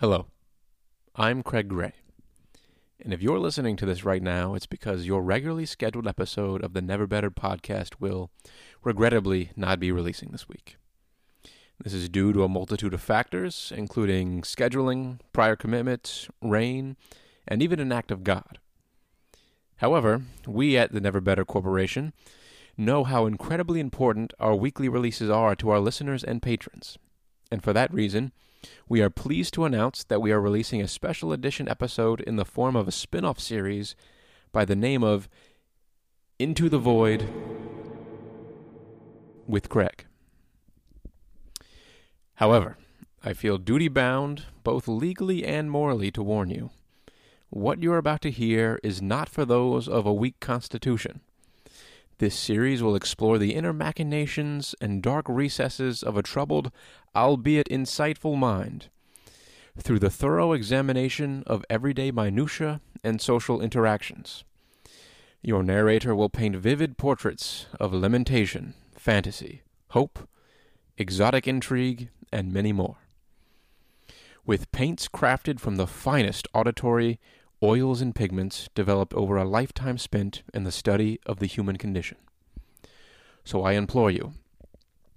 Hello, I'm Craig Gray. And if you're listening to this right now, it's because your regularly scheduled episode of the Never Better podcast will, regrettably, not be releasing this week. This is due to a multitude of factors, including scheduling, prior commitments, rain, and even an act of God. However, we at the Never Better Corporation know how incredibly important our weekly releases are to our listeners and patrons. And for that reason, we are pleased to announce that we are releasing a special edition episode in the form of a spin off series by the name of Into the Void with Craig. However, I feel duty bound, both legally and morally, to warn you. What you're about to hear is not for those of a weak constitution. This series will explore the inner machinations and dark recesses of a troubled, albeit insightful mind, through the thorough examination of everyday minutiae and social interactions. Your narrator will paint vivid portraits of lamentation, fantasy, hope, exotic intrigue, and many more. With paints crafted from the finest auditory oils and pigments developed over a lifetime spent in the study of the human condition. So I implore you,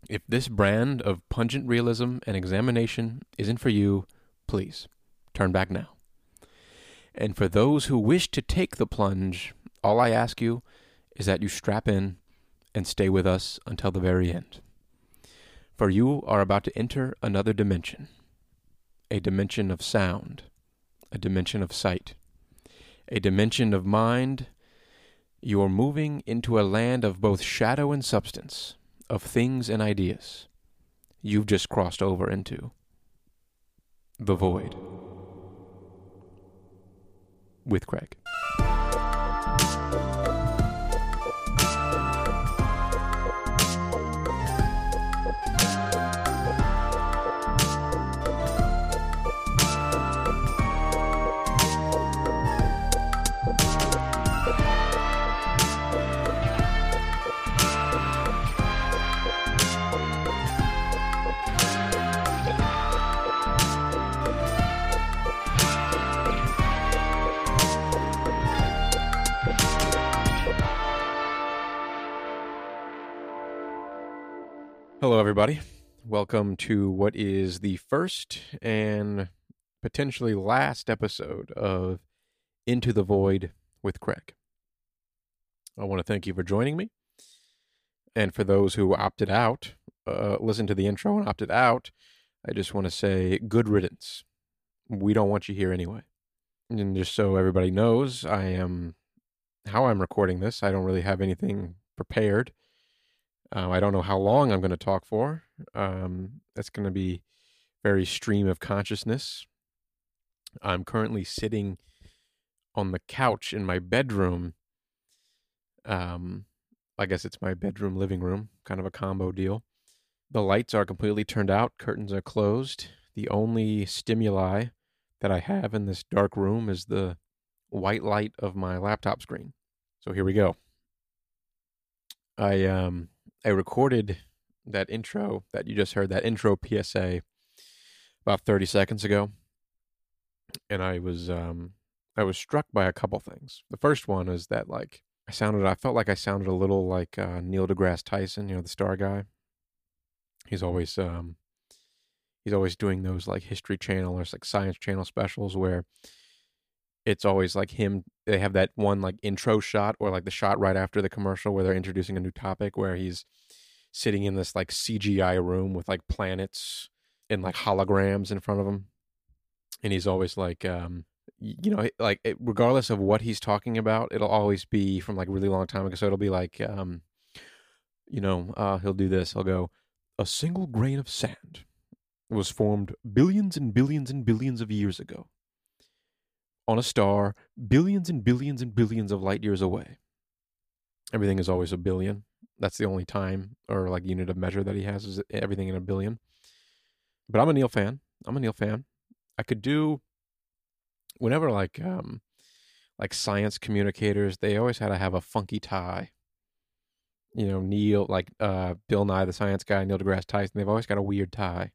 if this brand of pungent realism and examination isn't for you, please turn back now. And for those who wish to take the plunge, all I ask you is that you strap in and stay with us until the very end. For you are about to enter another dimension a dimension of sound, a dimension of sight, a dimension of mind, you are moving into a land of both shadow and substance, of things and ideas. You've just crossed over into the void with Craig. Everybody. Welcome to what is the first and potentially last episode of Into the Void with Craig. I want to thank you for joining me. And for those who opted out, uh, listened to the intro and opted out, I just want to say good riddance. We don't want you here anyway. And just so everybody knows, I am how I'm recording this. I don't really have anything prepared. Uh, I don't know how long I'm going to talk for. Um, it's going to be very stream of consciousness. I'm currently sitting on the couch in my bedroom. Um, I guess it's my bedroom living room, kind of a combo deal. The lights are completely turned out, curtains are closed. The only stimuli that I have in this dark room is the white light of my laptop screen. So here we go. I um I recorded that intro that you just heard, that intro PSA, about 30 seconds ago. And I was um I was struck by a couple things. The first one is that like I sounded I felt like I sounded a little like uh, Neil deGrasse Tyson, you know, the star guy. He's always um he's always doing those like history channel or like science channel specials where it's always like him they have that one like intro shot or like the shot right after the commercial where they're introducing a new topic where he's sitting in this like CGI room with like planets and like holograms in front of him. And he's always like um you know like it, regardless of what he's talking about it'll always be from like really long time ago. So it'll be like um you know uh he'll do this. He'll go a single grain of sand was formed billions and billions and billions of years ago on a star billions and billions and billions of light years away. Everything is always a billion. That's the only time or like unit of measure that he has is everything in a billion. But I'm a Neil fan. I'm a Neil fan. I could do whenever like um like science communicators, they always had to have a funky tie. You know, Neil like uh Bill Nye the science guy, Neil deGrasse Tyson, they've always got a weird tie.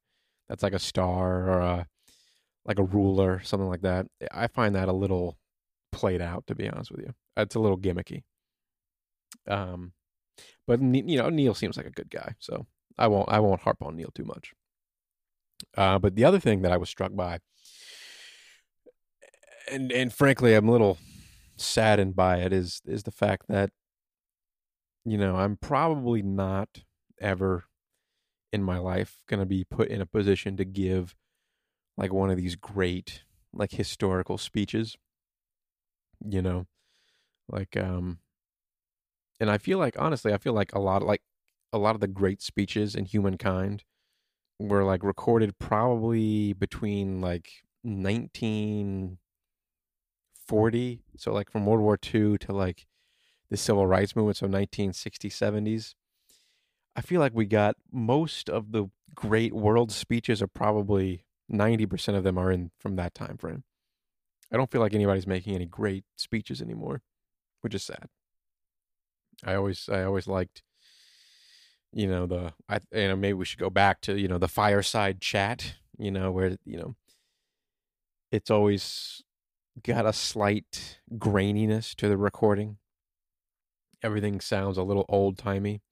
That's like a star or a like a ruler, something like that. I find that a little played out, to be honest with you. It's a little gimmicky. Um, but you know, Neil seems like a good guy, so I won't I won't harp on Neil too much. Uh, but the other thing that I was struck by, and and frankly, I'm a little saddened by it, is is the fact that you know I'm probably not ever in my life going to be put in a position to give like one of these great like historical speeches you know? Like um and i feel like honestly i feel like a lot like a lot of the great speeches in humankind were like recorded probably between like 1940 so like from world war ii to like the civil rights movement so 1960s 70s I feel like we got most of the great world speeches are probably 90% of them are in from that time frame. I don't feel like anybody's making any great speeches anymore, which is sad. I always I always liked you know the I you know maybe we should go back to you know the fireside chat, you know where you know it's always got a slight graininess to the recording. Everything sounds a little old-timey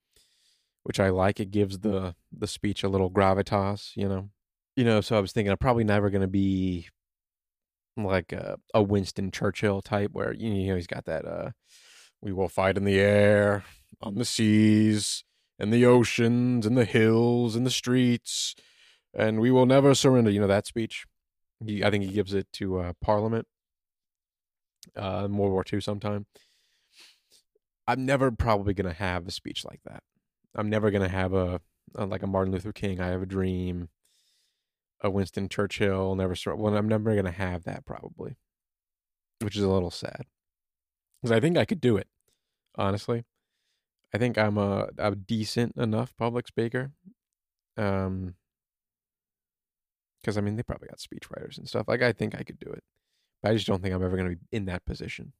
which I like. It gives the the speech a little gravitas, you know. You know, so I was thinking I'm probably never going to be like a, a Winston Churchill type where you know he's got that uh we will fight in the air, on the seas, and the oceans, and the hills, and the streets, and we will never surrender. You know that speech. He, I think he gives it to uh, Parliament uh, in World War II sometime. I'm never probably going to have a speech like that. I'm never gonna have a, a, like a Martin Luther King. I have a dream. A Winston Churchill. Never. Well, I'm never gonna have that probably, which is a little sad. Because I think I could do it. Honestly, I think I'm a a decent enough public speaker. Um. Because I mean, they probably got speechwriters and stuff. Like I think I could do it, but I just don't think I'm ever gonna be in that position.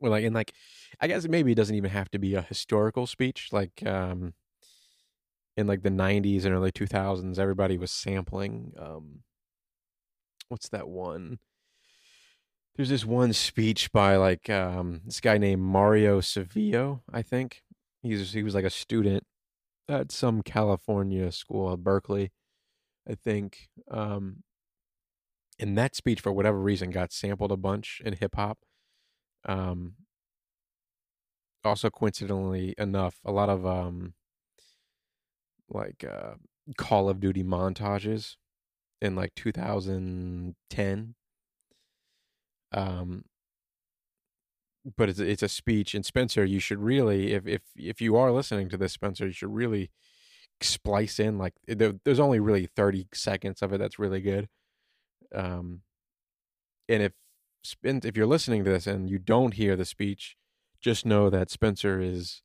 Well, like, and like, I guess maybe it doesn't even have to be a historical speech. Like, um, in like the 90s and early 2000s, everybody was sampling, um, what's that one? There's this one speech by like, um, this guy named Mario Savio, I think. He's, he was like a student at some California school, Berkeley, I think. Um, and that speech, for whatever reason, got sampled a bunch in hip hop um, also, coincidentally enough, a lot of um, like uh, Call of Duty montages in like 2010. Um, but it's it's a speech, and Spencer, you should really, if if if you are listening to this, Spencer, you should really splice in like there, there's only really 30 seconds of it that's really good. Um, and if if you're listening to this and you don't hear the speech, just know that Spencer is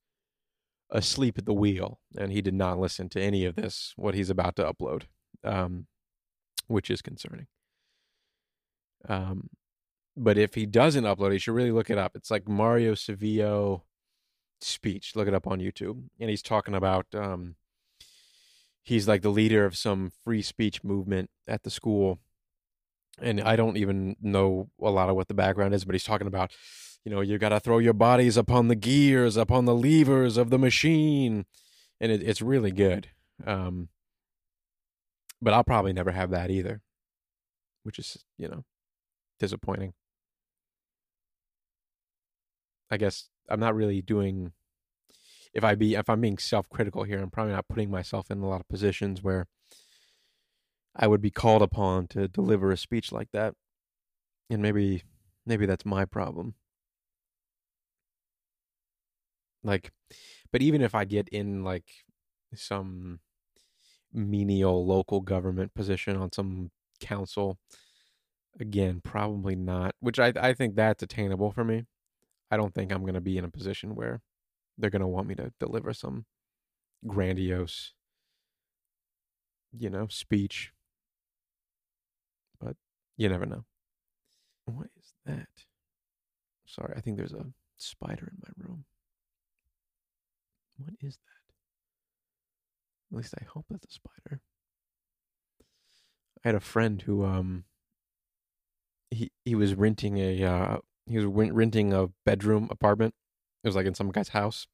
asleep at the wheel and he did not listen to any of this, what he's about to upload, um, which is concerning. Um, but if he doesn't upload, he should really look it up. It's like Mario Savio speech. Look it up on YouTube. And he's talking about, um, he's like the leader of some free speech movement at the school and I don't even know a lot of what the background is, but he's talking about, you know, you got to throw your bodies upon the gears, upon the levers of the machine, and it, it's really good. Um, but I'll probably never have that either, which is you know disappointing. I guess I'm not really doing. If I be if I'm being self critical here, I'm probably not putting myself in a lot of positions where I would be called upon to deliver a speech like that. And maybe maybe that's my problem. Like but even if I get in like some menial local government position on some council again probably not which i i think that's attainable for me i don't think i'm going to be in a position where they're going to want me to deliver some grandiose you know speech But you never know. What is that? Sorry, I think there's a spider in my room. What is that? At least I hope that's a spider. I had a friend who um he he was renting a uh he was renting a bedroom apartment. It was like in some guy's house.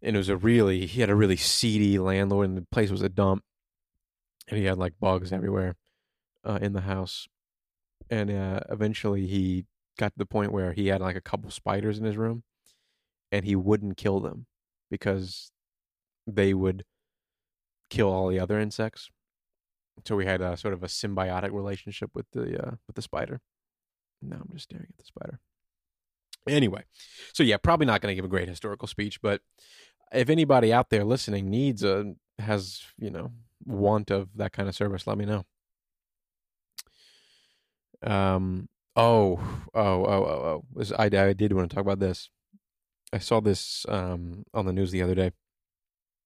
And it was a really he had a really seedy landlord and the place was a dump. And he had like bugs everywhere uh in the house. And uh eventually he got to the point where he had like a couple spiders in his room and he wouldn't kill them because they would kill all the other insects. So we had a sort of a symbiotic relationship with the uh, with the spider. Now I'm just staring at the spider. Anyway, so yeah, probably not going to give a great historical speech, but if anybody out there listening needs a has you know want of that kind of service, let me know. Um. Oh. Oh. Oh. Oh. Oh. I I did want to talk about this. I saw this um on the news the other day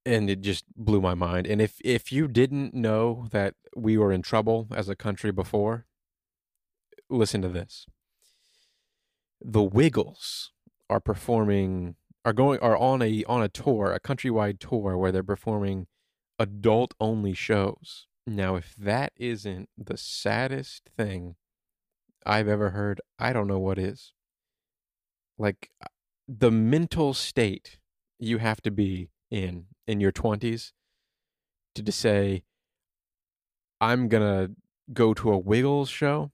and it just blew my mind. And if if you didn't know that we were in trouble as a country before, listen to this. The Wiggles are performing are going are on a on a tour, a countrywide tour where they're performing adult only shows. Now, if that isn't the saddest thing I've ever heard, I don't know what is. Like the mental state you have to be in in your 20s to, to say i'm gonna go to a wiggles show.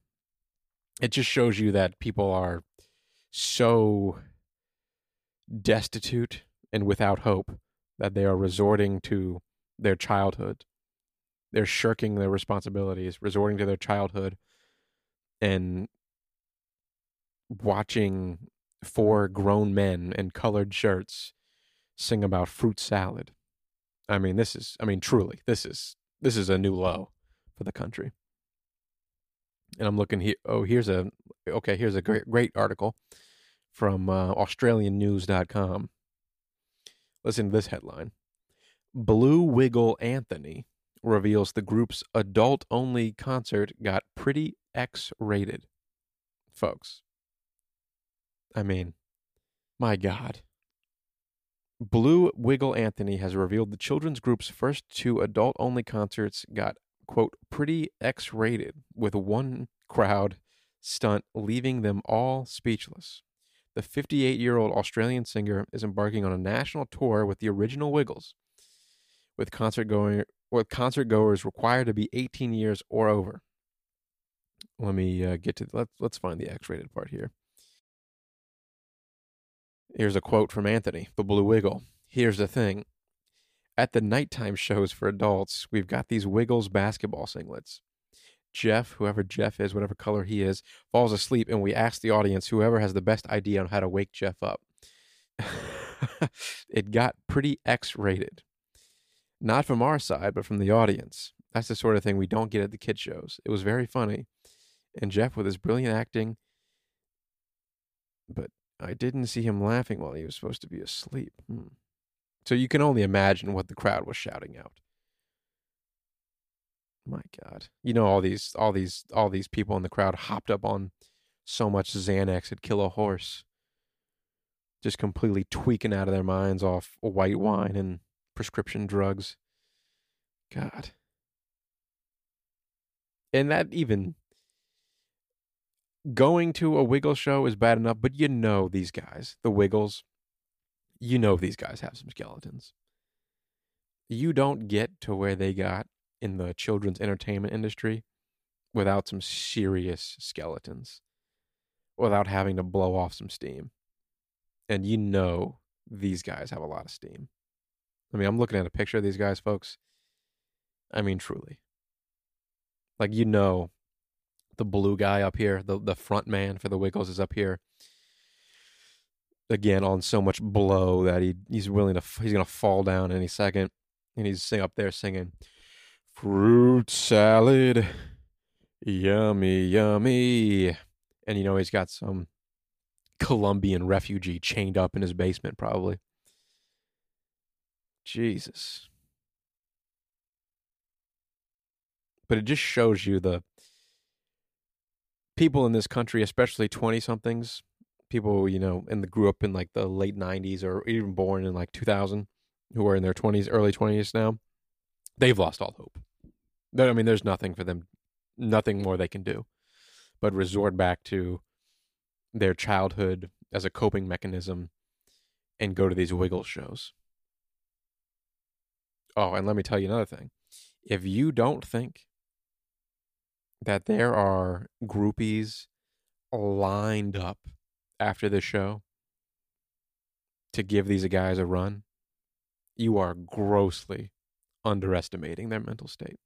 It just shows you that people are so destitute and without hope that they are resorting to their childhood. They're shirking their responsibilities resorting to their childhood and watching four grown men in colored shirts sing about fruit salad. I mean, this is I mean truly, this is this is a new low for the country. And I'm looking here oh, here's a okay, here's a great great article from uh, australiannews.com. Listen to this headline. Blue Wiggle Anthony reveals the group's adult only concert got pretty X rated. Folks. I mean, my God. Blue Wiggle Anthony has revealed the children's group's first two adult only concerts got, quote, pretty X rated, with one crowd stunt leaving them all speechless. The 58 year old Australian singer is embarking on a national tour with the original Wiggles, with concert going with concert goers required to be 18 years or over. Let me uh, get to let's let's find the X-rated part here. Here's a quote from Anthony, the Blue Wiggle. Here's the thing. At the nighttime shows for adults, we've got these Wiggles basketball singlets. Jeff, whoever Jeff is, whatever color he is, falls asleep, and we ask the audience, whoever has the best idea on how to wake Jeff up. it got pretty X rated. Not from our side, but from the audience. That's the sort of thing we don't get at the kid shows. It was very funny. And Jeff, with his brilliant acting, but I didn't see him laughing while he was supposed to be asleep. Hmm. So you can only imagine what the crowd was shouting out. My God, you know all these, all these, all these people in the crowd hopped up on so much Xanax it'd kill a horse, just completely tweaking out of their minds off white wine and prescription drugs. God, and that even going to a Wiggle show is bad enough, but you know these guys, the Wiggles, you know these guys have some skeletons. You don't get to where they got in the children's entertainment industry without some serious skeletons, without having to blow off some steam. And you know these guys have a lot of steam. I mean, I'm looking at a picture of these guys, folks. I mean, truly. Like, you know, the blue guy up here, the the front man for the Wiggles is up here. Again, on so much blow that he he's willing to he's gonna fall down any second, and he's sing up there singing, "Fruit salad, yummy, yummy," and you know he's got some Colombian refugee chained up in his basement, probably. Jesus. But it just shows you the people in this country, especially 20 somethings, people, you know, and the grew up in like the late 90s or even born in like 2000 who are in their 20s, early 20s now, they've lost all hope. I mean, there's nothing for them, nothing more they can do, but resort back to their childhood as a coping mechanism, and go to these wiggle shows. Oh, and let me tell you another thing. If you don't think that there are groupies lined up after the show to give these guys a run, you are grossly underestimating their mental state.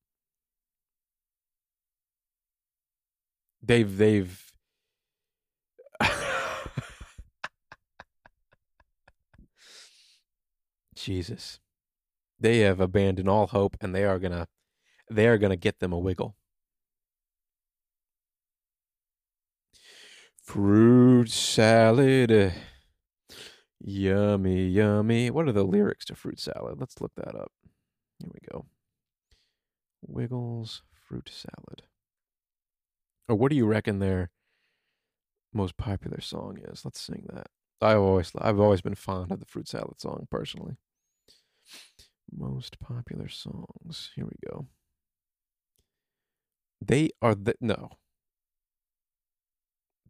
They've they've Jesus. They have abandoned all hope and they are to they are to get them a wiggle. Fruit salad. Yummy, yummy. What are the lyrics to fruit salad? Let's look that up. Here we go. Wiggles fruit salad. Or what do you reckon their most popular song is? Let's sing that. I've always I've always been fond of the fruit salad song personally. Most popular songs. Here we go. They are the no.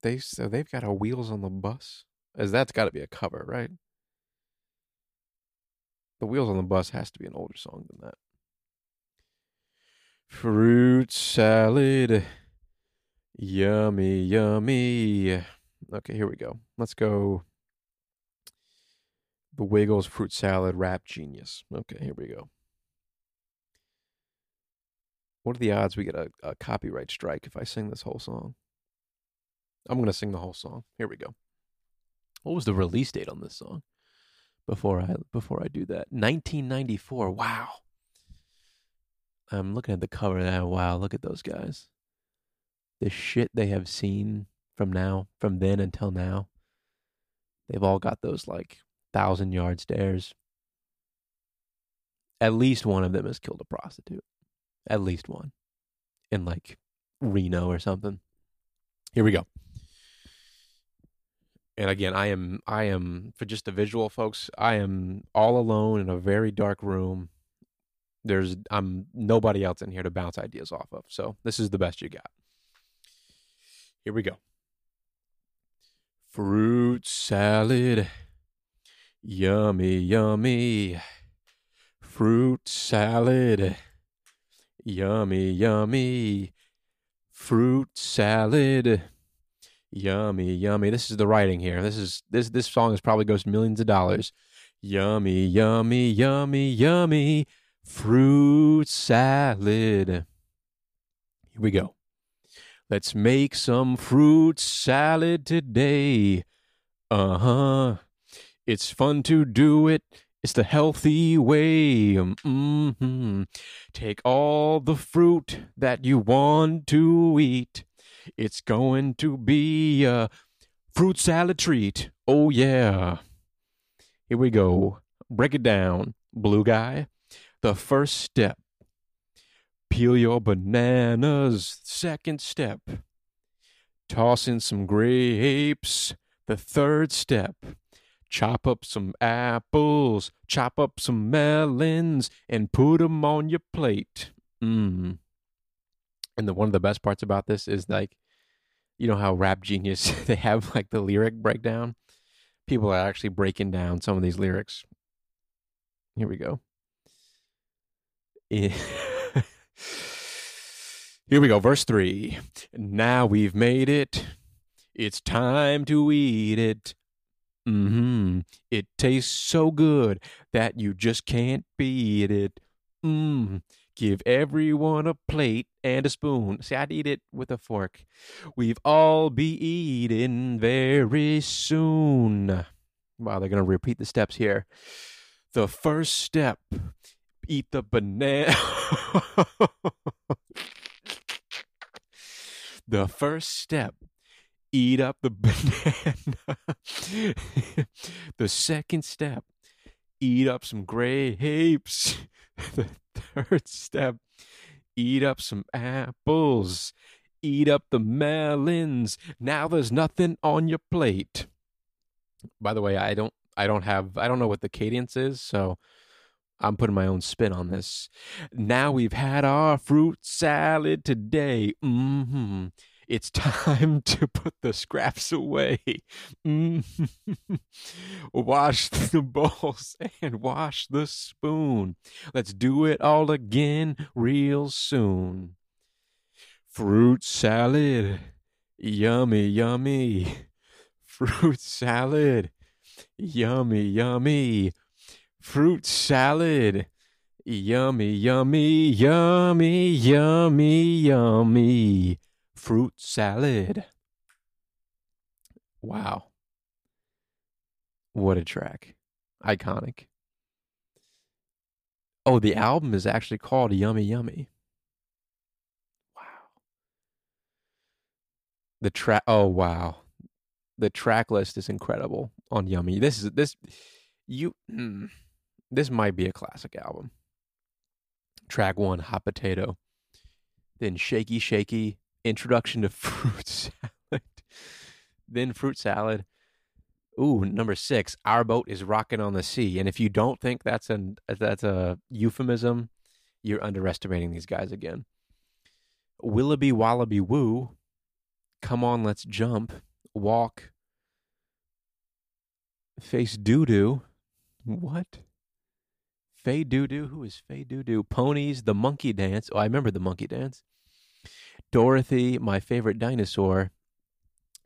They so they've got a wheels on the bus. As that's got to be a cover, right? The wheels on the bus has to be an older song than that. Fruit salad. Yummy, yummy. Okay, here we go. Let's go. The Wiggles Fruit Salad Rap Genius. Okay, here we go. What are the odds we get a, a copyright strike if I sing this whole song? I'm going to sing the whole song. Here we go. What was the release date on this song? Before I before I do that, 1994. Wow. I'm looking at the cover now. Wow, look at those guys. The shit they have seen from now, from then until now. They've all got those like thousand yard stares. At least one of them has killed a prostitute. At least one. In like Reno or something. Here we go. And again, I am I am for just the visual folks, I am all alone in a very dark room. There's I'm nobody else in here to bounce ideas off of. So this is the best you got. Here we go. Fruit salad. Yummy, yummy. Fruit salad. Yummy, yummy. Fruit salad. Yummy, yummy. This is the writing here. This is this this song is probably goes millions of dollars. Yummy, yummy, yummy, yummy. Fruit salad. Here we go. Let's make some fruit salad today. Uh huh. It's fun to do it. It's the healthy way. Mm-hmm. Take all the fruit that you want to eat. It's going to be a fruit salad treat. Oh, yeah. Here we go. Break it down, blue guy. The first step peel your bananas. Second step toss in some grapes. The third step Chop up some apples, chop up some melons, and put them on your plate. Mmm. And the one of the best parts about this is like, you know how Rap Genius they have like the lyric breakdown. People are actually breaking down some of these lyrics. Here we go. Here we go, verse 3. Now we've made it. It's time to eat it. Mm-hmm. It tastes so good that you just can't beat it. Mm. Give everyone a plate and a spoon. See, I'd eat it with a fork. We've all be eating very soon. Wow, they're gonna repeat the steps here. The first step, eat the banana. the first step, eat up the banana. the second step, eat up some grapes. the third step, eat up some apples. Eat up the melons. Now there's nothing on your plate. By the way, I don't I don't have I don't know what the cadence is, so I'm putting my own spin on this. Now we've had our fruit salad today. Mm-hmm. It's time to put the scraps away. Mm-hmm. Wash the bowls and wash the spoon. Let's do it all again real soon. Fruit salad. Yummy, yummy. Fruit salad. Yummy, yummy. Fruit salad. Yummy, yummy, yummy, yummy, yummy. Fruit salad. Wow. What a track. Iconic. Oh, the album is actually called Yummy Yummy. Wow. The track Oh, wow. The track list is incredible on Yummy. This is this you mm, this might be a classic album. Track 1 Hot Potato. Then Shaky Shaky Introduction to Fruit Salad. then Fruit Salad. Ooh, number six, our boat is rocking on the sea. And if you don't think that's an that's a euphemism, you're underestimating these guys again. Willoughby Wallaby Woo, come on, let's jump, walk, face doo doo. What? Faye Doo Doo? Who is Faye Doo Doo? Ponies, the monkey dance. Oh, I remember the monkey dance. Dorothy, my favorite dinosaur.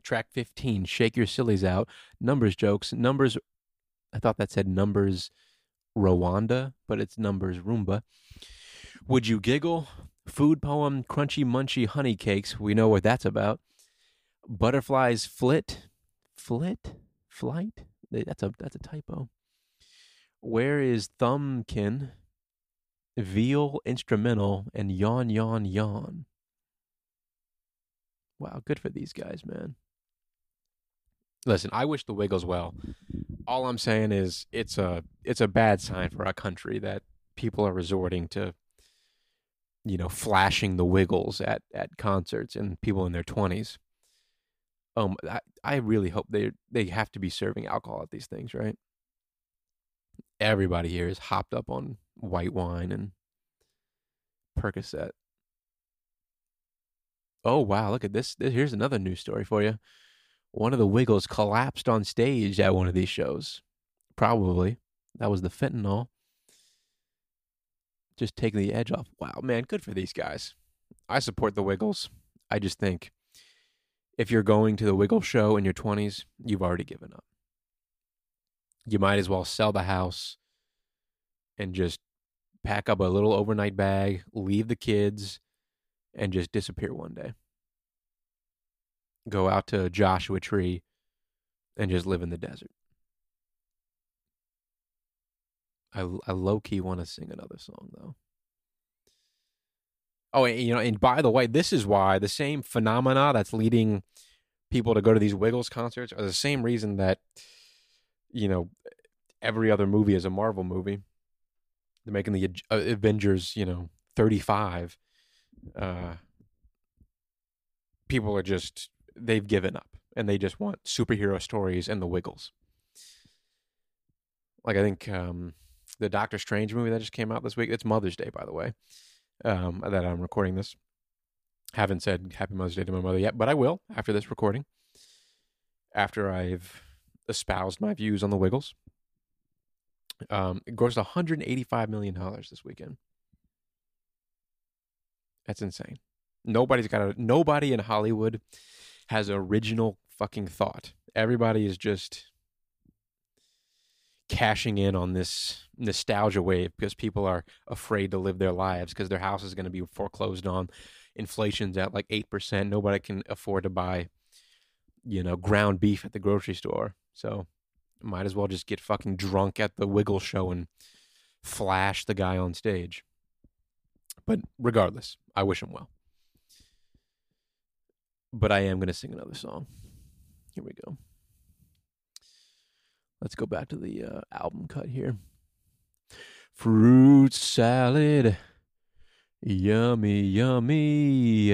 Track 15, Shake Your Sillies Out. Numbers jokes. Numbers, I thought that said numbers Rwanda, but it's numbers Rhumba. Would You Giggle? Food poem, Crunchy Munchy Honey Cakes. We know what that's about. Butterflies Flit. Flit? Flight? That's a, that's a typo. Where is Thumbkin? Veal Instrumental and Yawn Yawn Yawn. Wow, good for these guys, man. Listen, I wish the Wiggles well. All I'm saying is it's a it's a bad sign for our country that people are resorting to you know, flashing the Wiggles at at concerts and people in their 20s. Um I, I really hope they they have to be serving alcohol at these things, right? Everybody here is hopped up on white wine and Percocet. Oh wow, look at this. Here's another news story for you. One of the Wiggles collapsed on stage at one of these shows. Probably. That was the fentanyl. Just taking the edge off. Wow, man, good for these guys. I support the Wiggles. I just think if you're going to the Wiggle show in your 20s, you've already given up. You might as well sell the house and just pack up a little overnight bag, leave the kids, and just disappear one day. Go out to Joshua Tree and just live in the desert. I, I low key want to sing another song though. Oh, and, you know, and by the way, this is why the same phenomena that's leading people to go to these Wiggles concerts are the same reason that, you know, every other movie is a Marvel movie. They're making the uh, Avengers, you know, 35 uh, people are just they've given up and they just want superhero stories and the Wiggles. Like I think um, the Doctor Strange movie that just came out this week. It's Mother's Day, by the way. Um, that I'm recording this. Haven't said Happy Mother's Day to my mother yet, but I will after this recording. After I've espoused my views on the Wiggles. Um, it grossed 185 million dollars this weekend. That's insane. Nobody's got a nobody in Hollywood has original fucking thought. Everybody is just cashing in on this nostalgia wave because people are afraid to live their lives because their house is going to be foreclosed on. Inflation's at like 8%. Nobody can afford to buy, you know, ground beef at the grocery store. So might as well just get fucking drunk at the Wiggle show and flash the guy on stage. But regardless, I wish him well. But I am going to sing another song. Here we go. Let's go back to the uh, album cut here. Fruit salad. Yummy, yummy.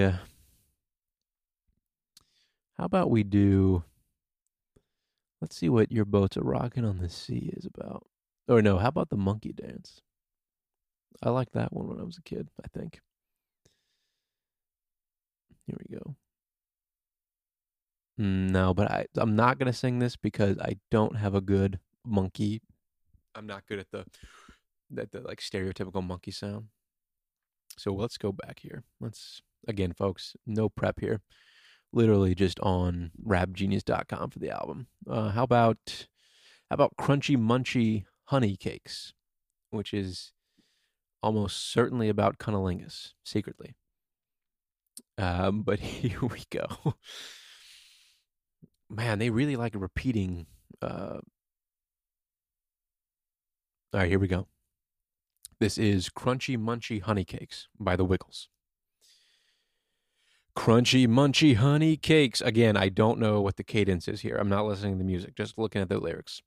How about we do. Let's see what your boats are rocking on the sea is about. Or no, how about the monkey dance? I liked that one when I was a kid, I think. Here we go. No, but I I'm not gonna sing this because I don't have a good monkey. I'm not good at the that the like stereotypical monkey sound. So let's go back here. Let's again, folks. No prep here. Literally just on rapgenius.com for the album. Uh, how about how about crunchy munchy honey cakes, which is almost certainly about cunnilingus secretly. Um, but here we go. Man, they really like repeating. Uh... All right, here we go. This is Crunchy Munchy Honey Cakes by the Wiggles. Crunchy Munchy Honey Cakes. Again, I don't know what the cadence is here. I'm not listening to the music, just looking at the lyrics.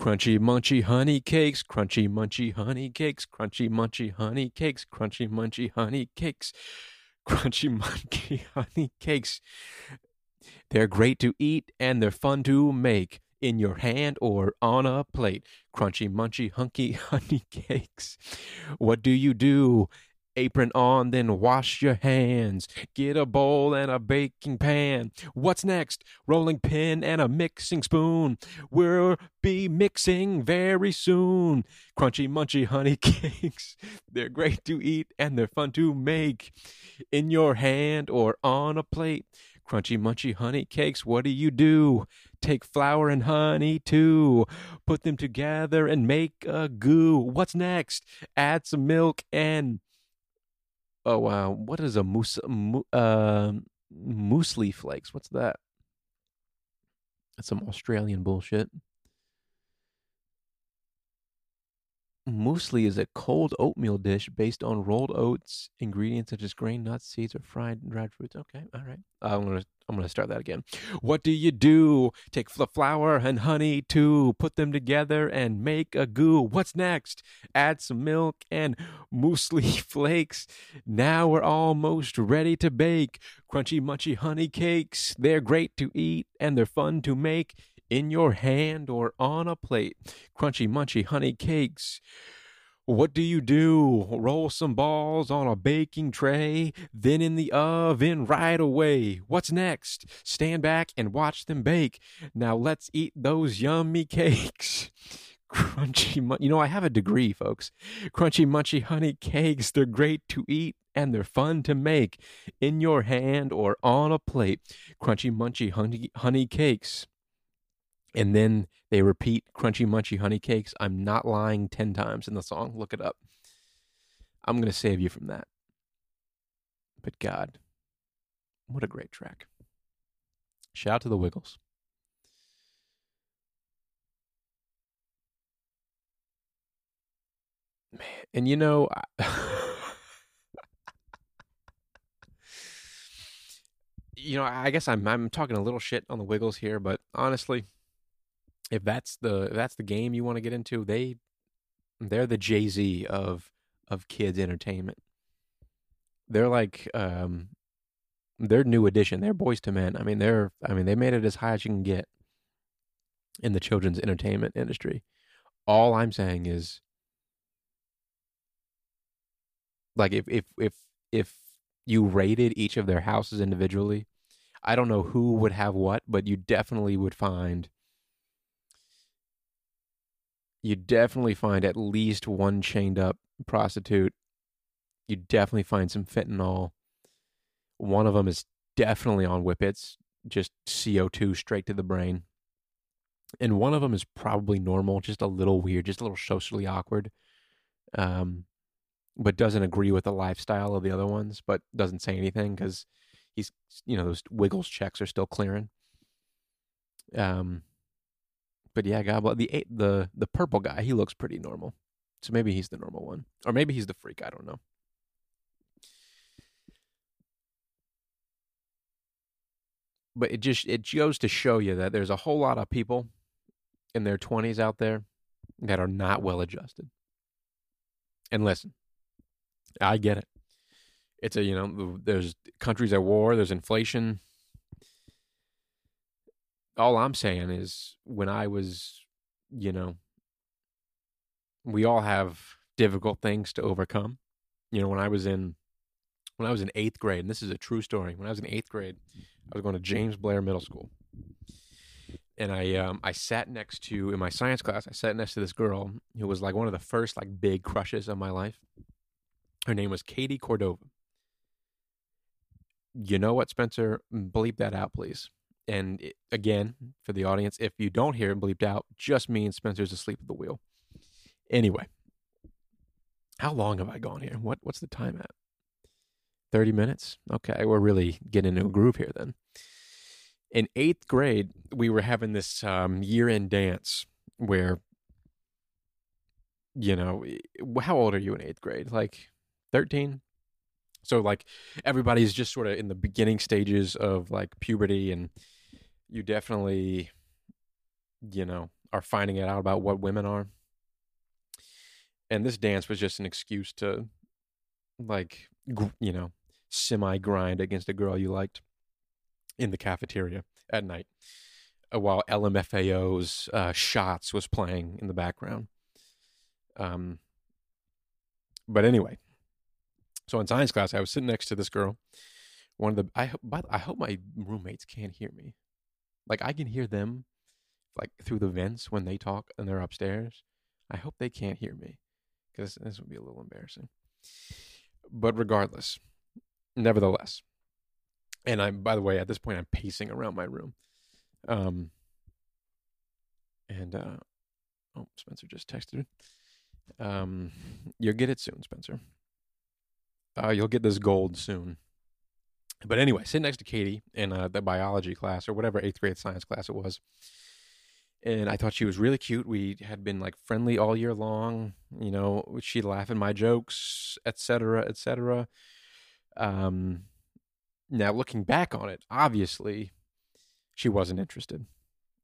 Crunchy Munchy Honey Cakes, Crunchy Munchy Honey Cakes, Crunchy Munchy Honey Cakes, Crunchy Munchy Honey Cakes, Crunchy Munchy Honey Cakes. They're great to eat and they're fun to make in your hand or on a plate. Crunchy, munchy, hunky honey cakes. What do you do? Apron on, then wash your hands. Get a bowl and a baking pan. What's next? Rolling pin and a mixing spoon. We'll be mixing very soon. Crunchy, munchy honey cakes. They're great to eat and they're fun to make in your hand or on a plate. Crunchy, munchy honey cakes. What do you do? Take flour and honey too. Put them together and make a goo. What's next? Add some milk and oh wow, what is a moose? Mo- uh, flakes. What's that? That's some Australian bullshit. Muesli is a cold oatmeal dish based on rolled oats, ingredients such as grain, nuts, seeds, or fried dried fruits. Okay, all right. I'm gonna I'm gonna start that again. What do you do? Take the flour and honey too, put them together and make a goo. What's next? Add some milk and muesli flakes. Now we're almost ready to bake. Crunchy munchy honey cakes. They're great to eat and they're fun to make in your hand or on a plate. Crunchy munchy honey cakes. What do you do? Roll some balls on a baking tray, then in the oven right away. What's next? Stand back and watch them bake. Now let's eat those yummy cakes. Crunchy, you know, I have a degree, folks. Crunchy, munchy honey cakes. They're great to eat and they're fun to make in your hand or on a plate. Crunchy, munchy honey, honey cakes and then they repeat crunchy munchy honey cakes. I'm not lying 10 times in the song. Look it up. I'm going to save you from that. But god what a great track. Shout out to the wiggles. Man and you know I- you know i guess i'm i'm talking a little shit on the wiggles here but honestly if that's the if that's the game you want to get into, they they're the Jay Z of of kids entertainment. They're like um they're new edition. They're Boyz II Men. I mean they're I mean they made it as high as you can get in the children's entertainment industry. All I'm saying is like if if if if you rated each of their houses individually, I don't know who would have what, but you definitely would find you definitely find at least one chained up prostitute. You definitely find some fentanyl. One of them is definitely on whippets, just CO2 straight to the brain. And one of them is probably normal, just a little weird, just a little socially awkward. Um, but doesn't agree with the lifestyle of the other ones, but doesn't say anything because he's, you know, those Wiggles checks are still clearing. Um, but yeah, God, the the the purple guy, he looks pretty normal. So maybe he's the normal one, or maybe he's the freak. I don't know. But it just it goes to show you that there's a whole lot of people in their twenties out there that are not well adjusted. And listen, I get it. It's a you know there's countries at war, there's inflation. All I'm saying is when I was, you know, we all have difficult things to overcome. You know, when I was in when I was in eighth grade, and this is a true story. When I was in eighth grade, I was going to James Blair Middle School, and I um, I sat next to in my science class. I sat next to this girl who was like one of the first like big crushes of my life. Her name was Katie Cordova. You know what, Spencer? Bleep that out, please. And it, again, for the audience, if you don't hear it bleeped out, just means Spencer's asleep at the wheel. Anyway, how long have I gone here? What what's the time at? 30 minutes? Okay, we're really getting into a groove here then. In eighth grade, we were having this um, year end dance where, you know, how old are you in eighth grade? Like 13? So, like, everybody's just sort of in the beginning stages of like puberty, and you definitely, you know, are finding it out about what women are. And this dance was just an excuse to, like, you know, semi grind against a girl you liked in the cafeteria at night uh, while LMFAO's uh, Shots was playing in the background. Um, but anyway, so in science class, I was sitting next to this girl. One of the I I hope my roommates can't hear me. Like I can hear them, like through the vents when they talk and they're upstairs. I hope they can't hear me, because this would be a little embarrassing. But regardless, nevertheless, and I'm by the way, at this point, I'm pacing around my room. Um, and uh, oh, Spencer just texted. Um, you'll get it soon, Spencer. Uh, you'll get this gold soon. But anyway, sitting next to Katie in uh, the biology class or whatever eighth grade science class it was, and I thought she was really cute. We had been like friendly all year long. You know, she'd laugh at my jokes, etc., etc. Um, now, looking back on it, obviously, she wasn't interested.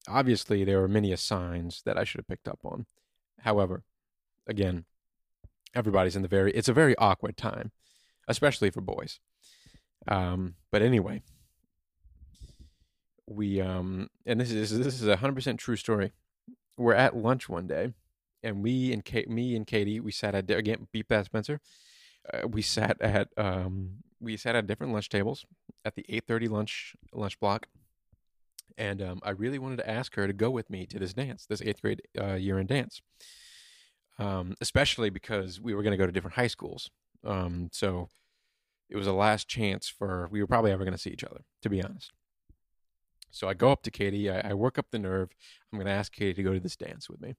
Obviously, there were many signs that I should have picked up on. However, again, everybody's in the very, it's a very awkward time, especially for boys. Um, but anyway, we, um, and this is, this is a 100% true story. We're at lunch one day, and we and Kate, me and Katie, we sat at, again, beep that, Spencer. Uh, we sat at, um, we sat at different lunch tables at the 8.30 lunch lunch block and um, i really wanted to ask her to go with me to this dance this eighth grade uh, year in dance um, especially because we were going to go to different high schools um, so it was a last chance for we were probably ever going to see each other to be honest so i go up to katie i, I work up the nerve i'm going to ask katie to go to this dance with me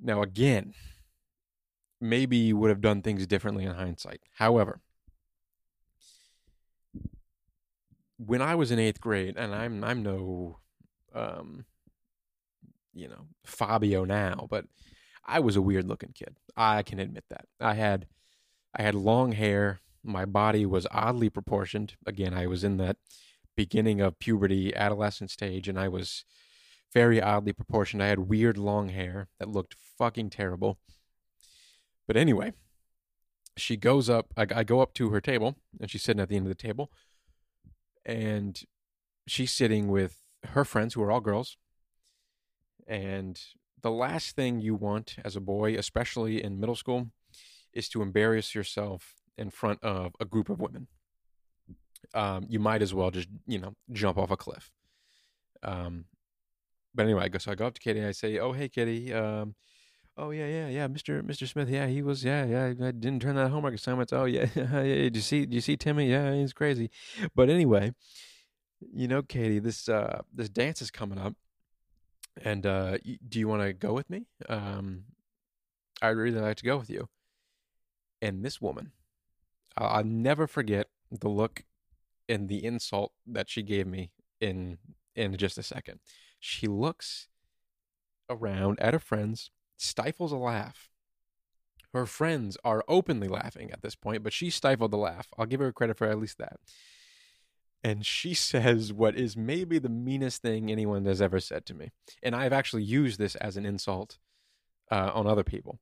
now again maybe would have done things differently in hindsight. However, when I was in eighth grade, and I'm I'm no, um, you know, Fabio now, but I was a weird looking kid. I can admit that. I had I had long hair. My body was oddly proportioned. Again, I was in that beginning of puberty, adolescent stage, and I was very oddly proportioned. I had weird long hair that looked fucking terrible. But anyway, she goes up. I, I go up to her table, and she's sitting at the end of the table, and she's sitting with her friends, who are all girls. And the last thing you want as a boy, especially in middle school, is to embarrass yourself in front of a group of women. Um, you might as well just, you know, jump off a cliff. Um, but anyway, I go, so I go up to Kitty and I say, "Oh, hey, Kitty, um, Oh yeah, yeah, yeah, Mr. Mr. Smith. Yeah, he was. Yeah, yeah. I didn't turn that homework assignment. Oh yeah, yeah. Did you see? You see Timmy? Yeah, he's crazy. But anyway, you know, Katie, this uh this dance is coming up, and uh do you want to go with me? Um, I'd really like to go with you. And this woman, I'll, never forget the look and the insult that she gave me in in just a second. She looks around at her friends stifles a laugh. Her friends are openly laughing at this point, but she stifled the laugh. I'll give her credit for at least that. And she says what is maybe the meanest thing anyone has ever said to me. And I've actually used this as an insult uh, on other people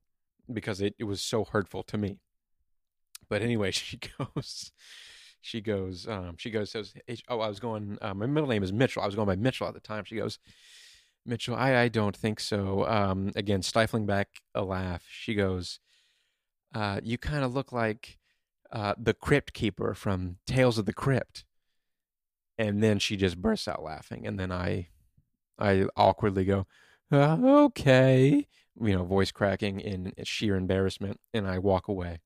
because it, it was so hurtful to me. But anyway, she goes, she goes, um, she goes, says, oh, I was going, uh, my middle name is Mitchell. I was going by Mitchell at the time. She goes, Mitchell, I, I don't think so. Um, again, stifling back a laugh, she goes, uh, You kind of look like uh, the crypt keeper from Tales of the Crypt. And then she just bursts out laughing. And then I, I awkwardly go, uh, Okay, you know, voice cracking in sheer embarrassment. And I walk away.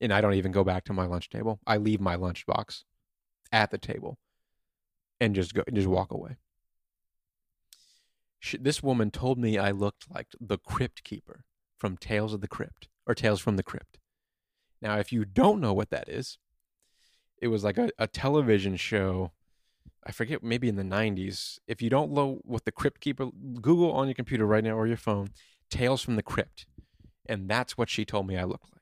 And I don't even go back to my lunch table. I leave my lunchbox at the table and just go, and just walk away she, this woman told me I looked like the crypt keeper from Tales of the Crypt or Tales from the Crypt. Now, if you don't know what that is, it was like a, a television show. I forget, maybe in the 90s. If you don't know what the Crypt Keeper, Google on your computer right now or your phone, Tales from the Crypt. And that's what she told me I looked like.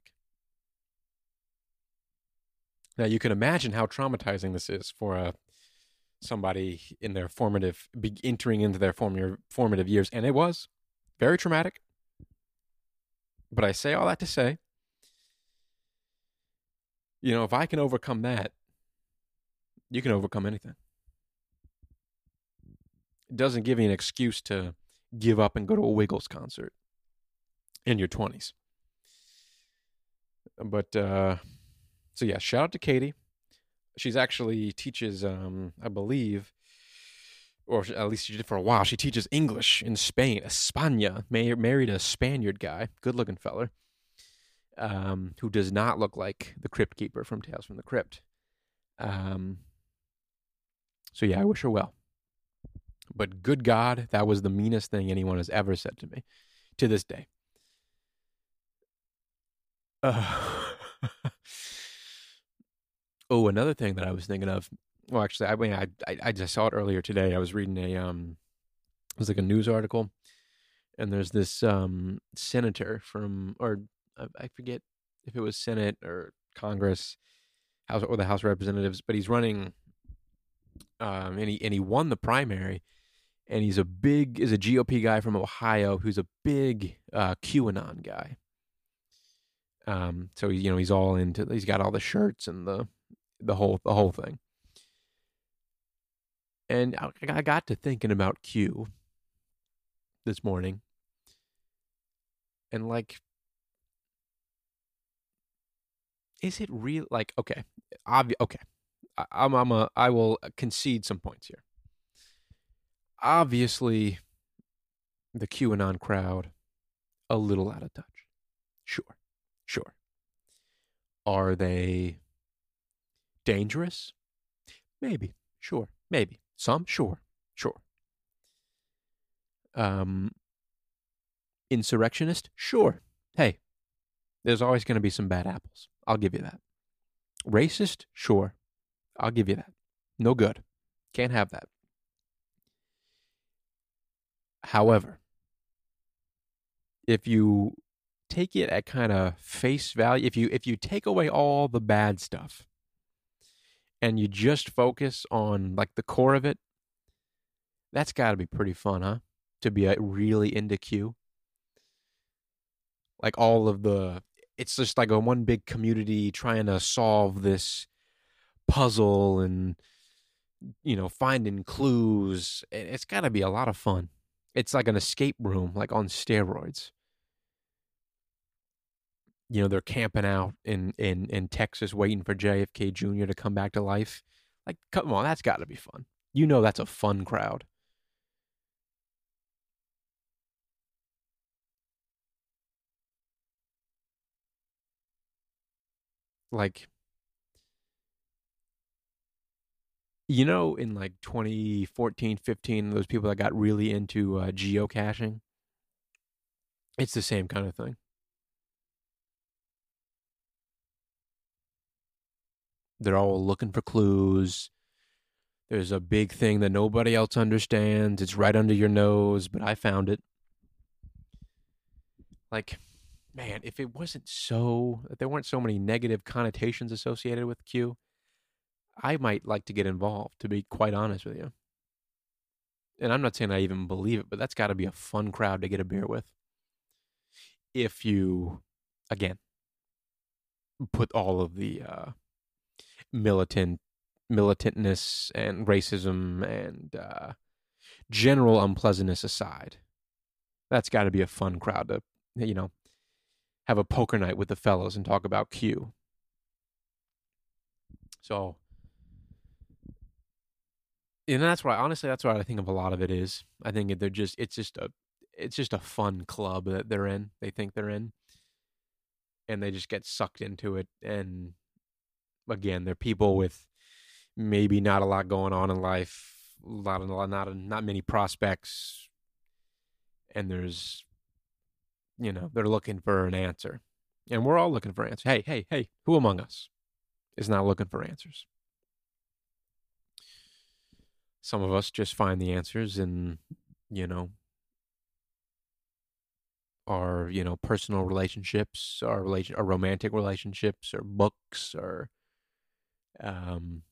Now, you can imagine how traumatizing this is for a somebody in their formative, entering into their formative, formative years. And it was very traumatic. But I say all that to say, you know, if I can overcome that, you can overcome anything. It doesn't give you an excuse to give up and go to a Wiggles concert in your 20s. But, uh, so yeah, shout out to Katie she's actually teaches, um, I believe, or at least she did for a while. She teaches English in Spain, España. married a Spaniard guy, good looking feller, um, who does not look like the crypt keeper from Tales from the Crypt. Um, so yeah, I wish her well. But good God, that was the meanest thing anyone has ever said to me to this day. Uh, Oh, another thing that I was thinking of. Well, actually, I mean, I, I, I just saw it earlier today. I was reading a um, it was like a news article, and there's this um senator from, or I forget if it was Senate or Congress, House or the House of Representatives, but he's running, um, and he and he won the primary, and he's a big is a GOP guy from Ohio who's a big uh, QAnon guy. Um, so you know he's all into he's got all the shirts and the the whole the whole thing. And I, I got to thinking about Q this morning, and like, is it real? Like, okay, obvi- okay, I, I'm I'm a I will concede some points here. Obviously, the QAnon crowd a little out of touch. Sure, sure. Are they Dangerous? Maybe. Sure. Maybe. Some? Sure. Sure. Um, insurrectionist? Sure. Hey, there's always going to be some bad apples. I'll give you that. Racist? Sure. I'll give you that. No good. Can't have that. However, if you take it at kind of face value, if you if you take away all the bad stuff and you just focus on like the core of it, that's got to be pretty fun, huh? To be uh, really into Q. Like all of the, it's just like a one big community trying to solve this puzzle and, you know, finding clues. It's got to be a lot of fun. It's like an escape room, like on steroids you know they're camping out in in in Texas waiting for JFK Jr. to come back to life. Like, come on, that's got to be fun. You know, that's a fun crowd. Like, you know, in like 2014, 15, those people that got really into uh, geocaching, it's the same kind of thing. They're all looking for clues. There's a big thing that nobody else understands. It's right under your nose, but I found it. Like, man, if it wasn't so, if there weren't so many negative connotations associated with Q, I might like to get involved, to be quite honest with you. And I'm not saying I even believe it, but that's got to be a fun crowd to get a beer with. If you, again, put all of the uh, militant militantness and racism and uh, general unpleasantness aside, that's got to be a fun crowd to, you know, have a poker night with the fellows and talk about Q. So, and that's why honestly that's what I think of a lot of it is. I think they're just it's just a it's just a fun club that they're in. They think they're in, and they just get sucked into it. And again, they're people with maybe not a lot going on in life, a lot of not not many prospects, and there's you know they're looking for an answer, and we're all looking for answers. Hey, hey, hey, who among us is not looking for answers? Some of us just find the answers in, you know, our you know personal relationships, our relation, our romantic relationships, or books, or um,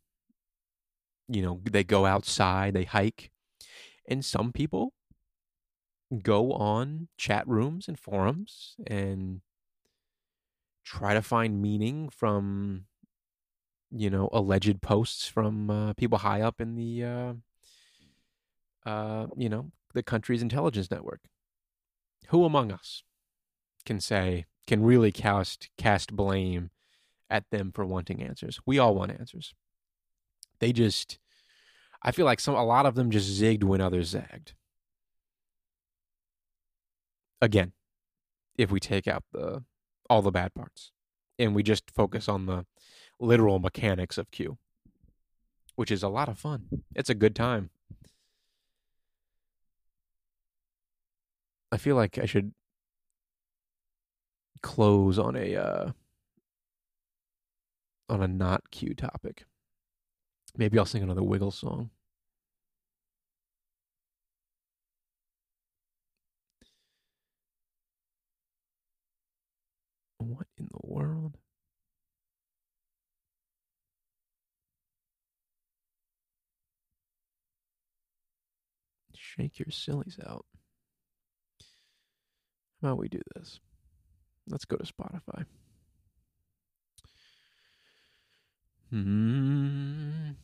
you know, they go outside, they hike, and some people go on chat rooms and forums and try to find meaning from you know alleged posts from uh, people high up in the uh, uh, you know the country's intelligence network. Who among us can say can really cast cast blame at them for wanting answers we all want answers they just i feel like some a lot of them just zigged when others zagged again if we take out the all the bad parts and we just focus on the literal mechanics of Q, which is a lot of fun. It's a good time. I feel like I should close on a uh, on a not Q topic. Maybe I'll sing another Wiggle song. What in the world? Shake your sillies out. How about we do this? Let's go to Spotify. Hmm.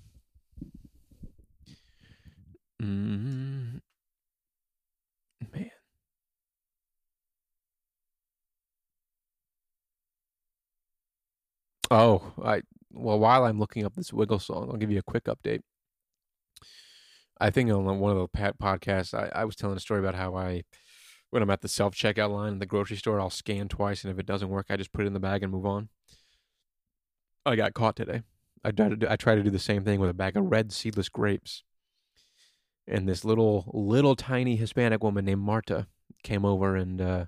Hmm. Man. Oh, I well while I'm looking up this Wiggle song, I'll give you a quick update. I think on one of the podcasts, I, I was telling a story about how I, when I'm at the self checkout line in the grocery store, I'll scan twice, and if it doesn't work, I just put it in the bag and move on. I got caught today. I tried to do, I tried to do the same thing with a bag of red seedless grapes, and this little little tiny Hispanic woman named Marta came over and uh,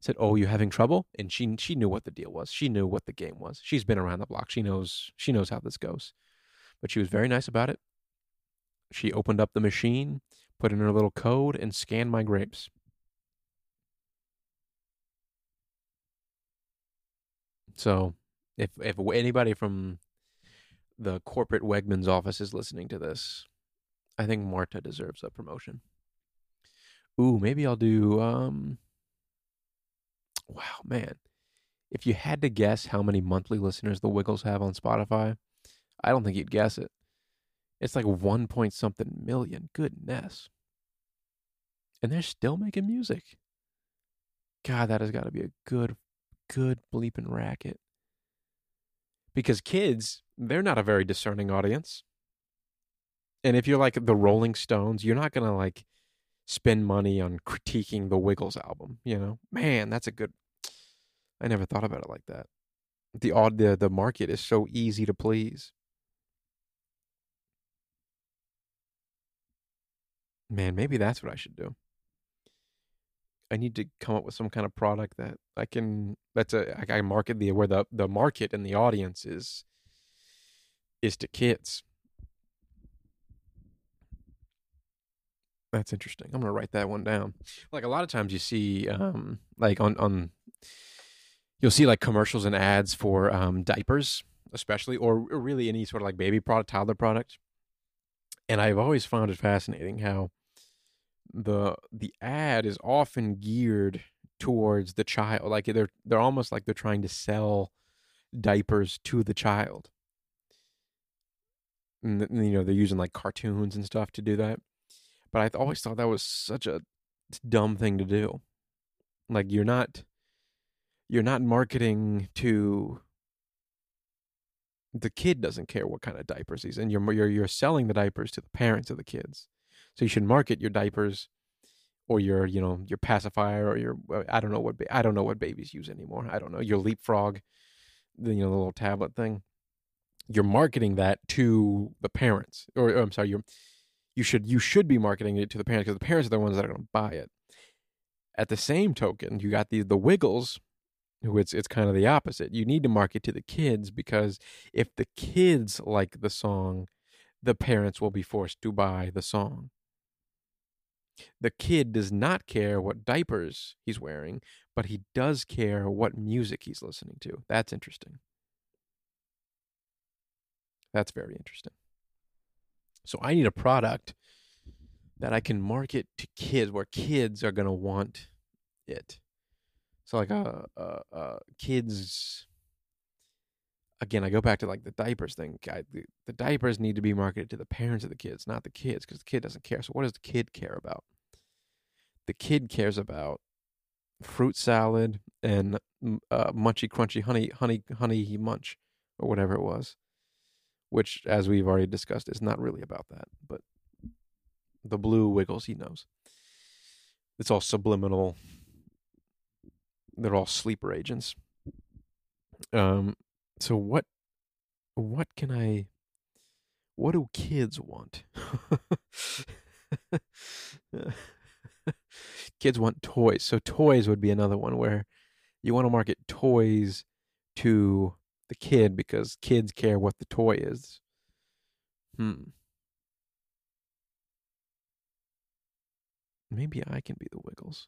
said, "Oh, you having trouble?" And she she knew what the deal was. She knew what the game was. She's been around the block. She knows she knows how this goes. But she was very nice about it. She opened up the machine, put in her little code, and scanned my grapes. So, if if anybody from the corporate Wegmans office is listening to this, I think Marta deserves a promotion. Ooh, maybe I'll do um Wow, man. If you had to guess how many monthly listeners the Wiggles have on Spotify, I don't think you'd guess it. It's like one point something million. Goodness. And they're still making music. God, that has got to be a good, good bleeping racket. Because kids, they're not a very discerning audience. And if you're like the Rolling Stones, you're not going to like spend money on critiquing the Wiggles album, you know? Man, that's a good I never thought about it like that. The odd the the market is so easy to please. Man, maybe that's what I should do. I need to come up with some kind of product that I can that's a I market the where the the market and the audience is is to kids. That's interesting. I'm gonna write that one down. Like a lot of times you see um like on on you'll see like commercials and ads for um diapers, especially or really any sort of like baby product, toddler product. And I've always found it fascinating how the the ad is often geared towards the child like they're they're almost like they're trying to sell diapers to the child and you know they're using like cartoons and stuff to do that But I always thought that was such a dumb thing to do. Like you're not you're not marketing to the kid doesn't care what kind of diapers he's in. You're you're you're selling the diapers to the parents of the kids. So you should market your diapers or your you know your pacifier or your I don't know what I don't know what babies use anymore. I don't know your leapfrog, the you know the little tablet thing. You're marketing that to the parents, or, or I'm sorry, you you should you should be marketing it to the parents because the parents are the ones that are going to buy it. At the same token, you got the the Wiggles, who it's it's kind of the opposite. You need to market to the kids because if the kids like the song, the parents will be forced to buy the song. The kid does not care what diapers he's wearing, but he does care what music he's listening to. That's interesting. That's very interesting. So I need a product that I can market to kids where kids are going to want it. So like a, a, a kids again, I go back to like the diapers thing. I, the, the, diapers need to be marketed to the parents of the kids, not the kids, because the kid doesn't care. So, what does the kid care about? The kid cares about fruit salad and uh, munchy crunchy honey honey honey munch or whatever it was, which, as we've already discussed, is not really about that. But the blue wiggles, he knows. It's all subliminal. They're all sleeper agents. Um, so what what can I what do kids want? kids want toys. So toys would be another one where you want to market toys to the kid because kids care what the toy is. Hmm. Maybe I can be the Wiggles.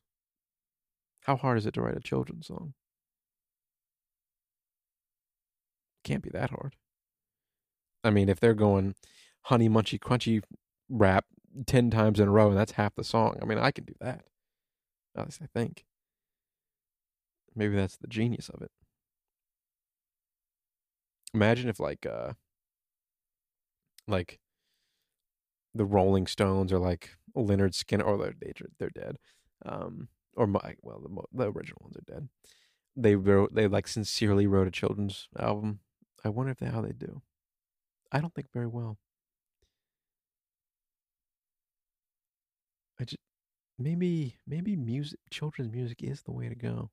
How hard is it to write a children's song? Can't be that hard. I mean, if they're going honey munchy crunchy rap 10 times in a row and that's half the song, I mean, I can do that. At least I think. Maybe that's the genius of it. Imagine if like uh like the Rolling Stones or like Lynyrd Skynyrd or they're they're dead. Um or my well the the original ones are dead. They wrote they like sincerely wrote a children's album I wonder if they, how they do. I don't think very well. I just maybe maybe music children's music is the way to go.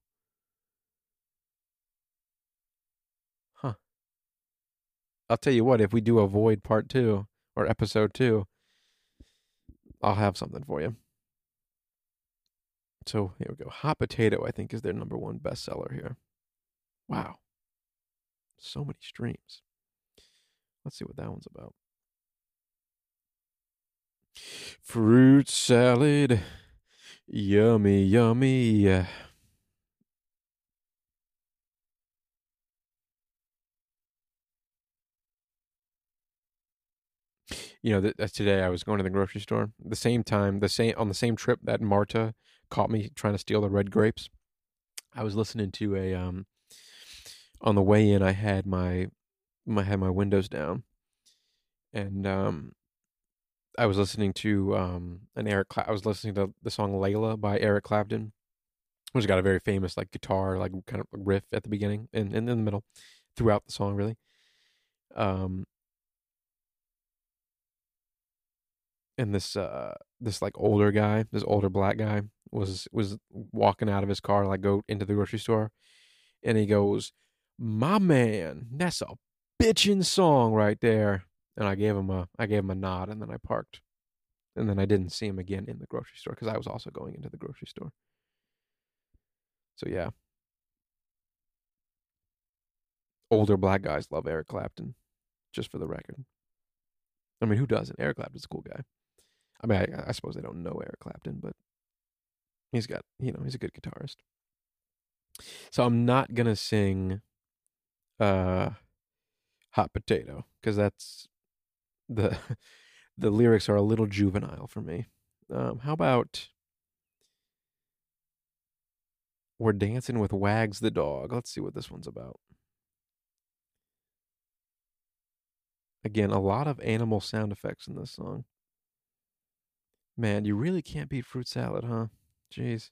Huh. I'll tell you what, if we do avoid part 2 or episode 2, I'll have something for you. So here we go. Hot Potato, I think, is their number one bestseller here. Wow. So many streams. Let's see what that one's about. Fruit salad. Yummy, yummy. You know, that today I was going to the grocery store. The same time, the same on the same trip that Marta caught me trying to steal the red grapes. I was listening to a um on the way in, I had my I had my windows down, and um, I was listening to um, an Eric. Cla- I was listening to the song "Layla" by Eric Clapton, which got a very famous like guitar like kind of riff at the beginning and, and in the middle, throughout the song really. Um, and this uh this like older guy, this older black guy was was walking out of his car like go into the grocery store, and he goes my man, that's a bitchin' song right there. And I gave him a I gave him a nod and then I parked. And then I didn't see him again in the grocery store because I was also going into the grocery store. So yeah. Older black guys love Eric Clapton, just for the record. I mean, who doesn't? Eric Clapton's a cool guy. I mean, I, I suppose they don't know Eric Clapton, but he's got, you know, he's a good guitarist. So I'm not going to sing uh, hot potato because that's the the lyrics are a little juvenile for me. Um, how about we're dancing with Wags the dog? Let's see what this one's about. Again, a lot of animal sound effects in this song. Man, you really can't beat fruit salad, huh? Jeez.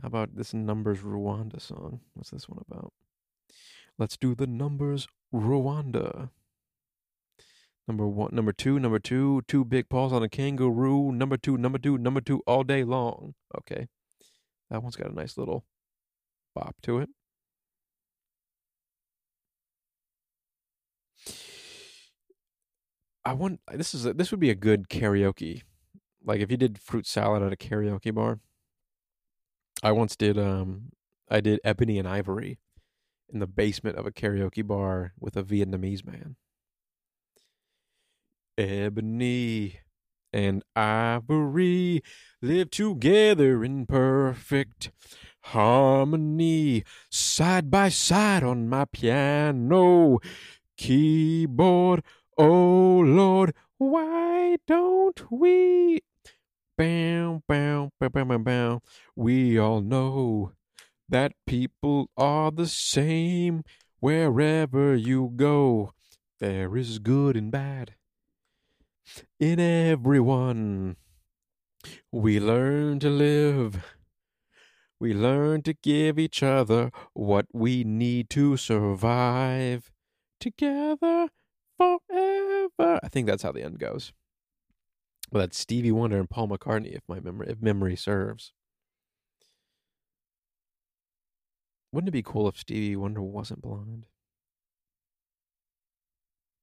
How about this Numbers Rhumba song? What's this one about? Let's do the Numbers Rhumba. Number one, number two, number two, two big paws on a kangaroo. Number two, number two, number two, all day long. Okay. That one's got a nice little bop to it. I want this is a, this would be a good karaoke. Like if you did fruit salad at a karaoke bar. I once did um I did Ebony and Ivory in the basement of a karaoke bar with a Vietnamese man. Ebony and Ivory live together in perfect harmony, side by side on my piano keyboard. Oh Lord, why don't we? Bow, bow, bow, bow, bow. We all know that people are the same wherever you go. There is good and bad in everyone. We learn to live. We learn to give each other what we need to survive together forever. I think that's how the end goes. Well, that's Stevie Wonder and Paul McCartney, if my memory if memory serves. Wouldn't it be cool if Stevie Wonder wasn't blind?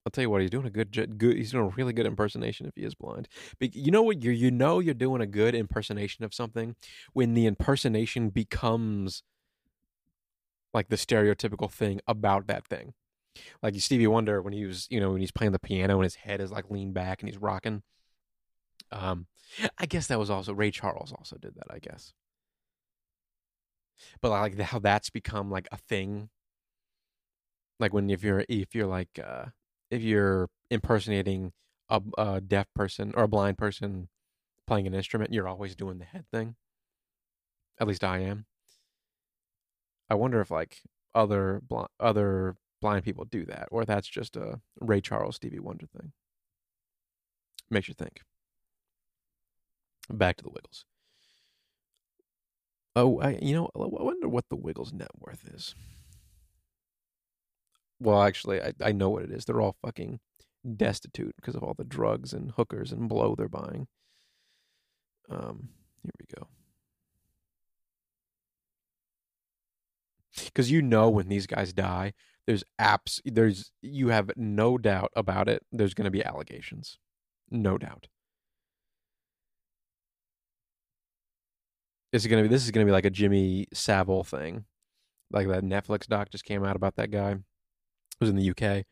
I'll tell you what, he's doing a good, good. He's doing a really good impersonation if he is blind. But you know what? You you know you're doing a good impersonation of something when the impersonation becomes like the stereotypical thing about that thing. Like Stevie Wonder when he was, you know, when he's playing the piano and his head is like leaned back and he's rocking. Um, I guess that was also Ray Charles also did that. I guess, but like how that's become like a thing. Like when if you're if you're like uh if you're impersonating a, a deaf person or a blind person playing an instrument, you're always doing the head thing. At least I am. I wonder if like other bl- other blind people do that, or that's just a Ray Charles Stevie Wonder thing. Makes you think. Back to the Wiggles. Oh, I you know I wonder what the Wiggles' net worth is. Well, actually, I, I know what it is. They're all fucking destitute because of all the drugs and hookers and blow they're buying. Um, here we go. Because you know when these guys die, there's apps, there's you have no doubt about it. There's going to be allegations, no doubt. This is gonna be this is gonna be like a Jimmy Savile thing, like that Netflix doc just came out about that guy who was in the UK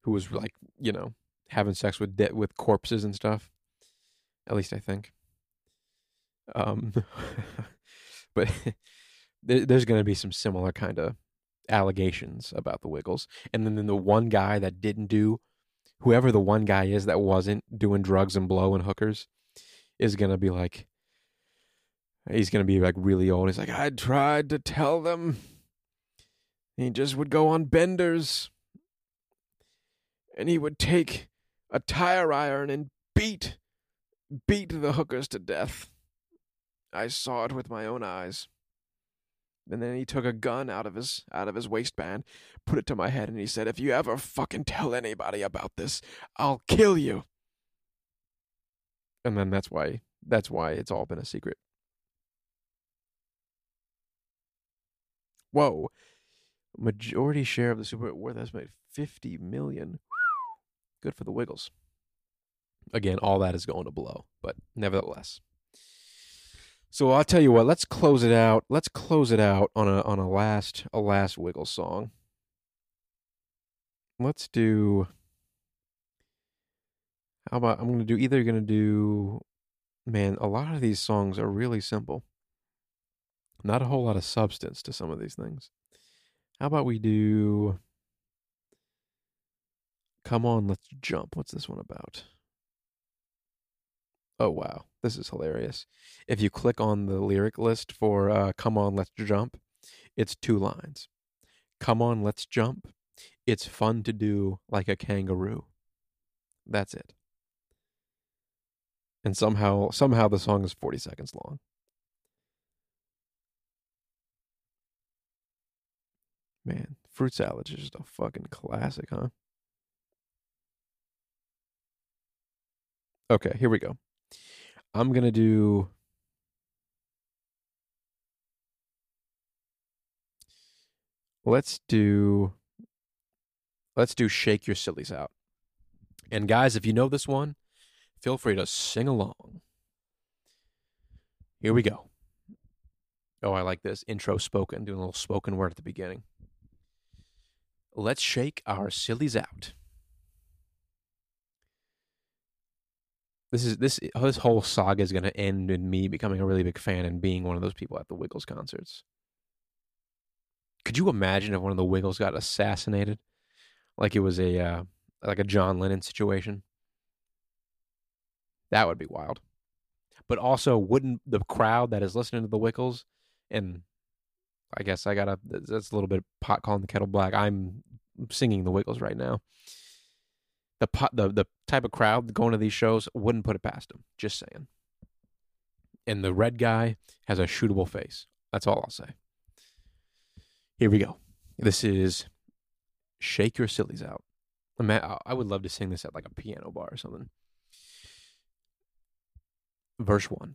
who was like, you know, having sex with de- with corpses and stuff. At least I think. Um, but there, there's going to be some similar kind of allegations about the Wiggles, and then, then the one guy that didn't do, whoever the one guy is that wasn't doing drugs and blow and hookers, is going to be like. He's going to be like really old. He's like, I tried to tell them he just would go on benders. And he would take a tire iron and beat, beat the hookers to death. I saw it with my own eyes. And then he took a gun out of his out of his waistband, put it to my head, and he said, "If you ever fucking tell anybody about this, I'll kill you." And then that's why that's why it's all been a secret. Whoa majority share of the super worth estimate 50 million. Good for the Wiggles. Again, all that is going to blow, but nevertheless. So I'll tell you what, let's close it out. Let's close it out on a on a last a last Wiggles song. Let's do How about I'm going to do either going to do man, a lot of these songs are really simple. Not a whole lot of substance to some of these things. How about we do Come on, let's jump. What's this one about? Oh wow, this is hilarious. If you click on the lyric list for uh, Come on, let's jump, it's two lines. Come on, let's jump. It's fun to do like a kangaroo. That's it. And somehow somehow the song is 40 seconds long. Man, fruit salad is just a fucking classic, huh? Okay, here we go. I'm going to do Let's do let's do shake your sillies out. And guys, if you know this one, feel free to sing along. Here we go. Oh, I like this intro spoken, doing a little spoken word at the beginning. Let's shake our sillies out. This is this this whole saga is going to end in me becoming a really big fan and being one of those people at the Wiggles concerts. Could you imagine if one of the Wiggles got assassinated, like it was a uh, like a John Lennon situation? That would be wild. But also, wouldn't the crowd that is listening to the Wiggles, and I guess I gotta that's a little bit pot calling the kettle black. I'm singing the Wiggles right now. The the the type of crowd going to these shows wouldn't put it past them. Just saying. And the red guy has a shootable face. That's all I'll say. Here we go. This is Shake Your Sillies Out. I would love to sing this at like a piano bar or something. Verse 1.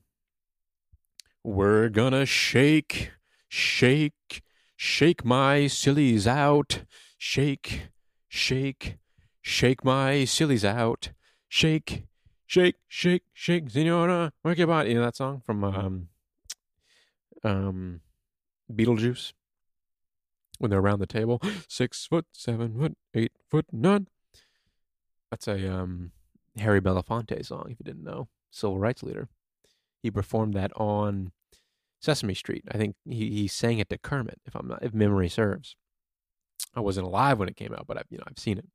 We're gonna shake, shake, shake my sillies out. Shake, shake, shake my sillies out. Shake, shake, shake, shake, senora, work your body. You know that song from um, um, Beetlejuice? when they're around the table. Six foot, seven foot, eight foot, none. That's a um, Harry Belafonte song, if you didn't know. Civil rights leader. He performed that on Sesame Street. I think he, he sang it to Kermit, if I'm not, if memory serves. I wasn't alive when it came out, but I've you know I've seen it.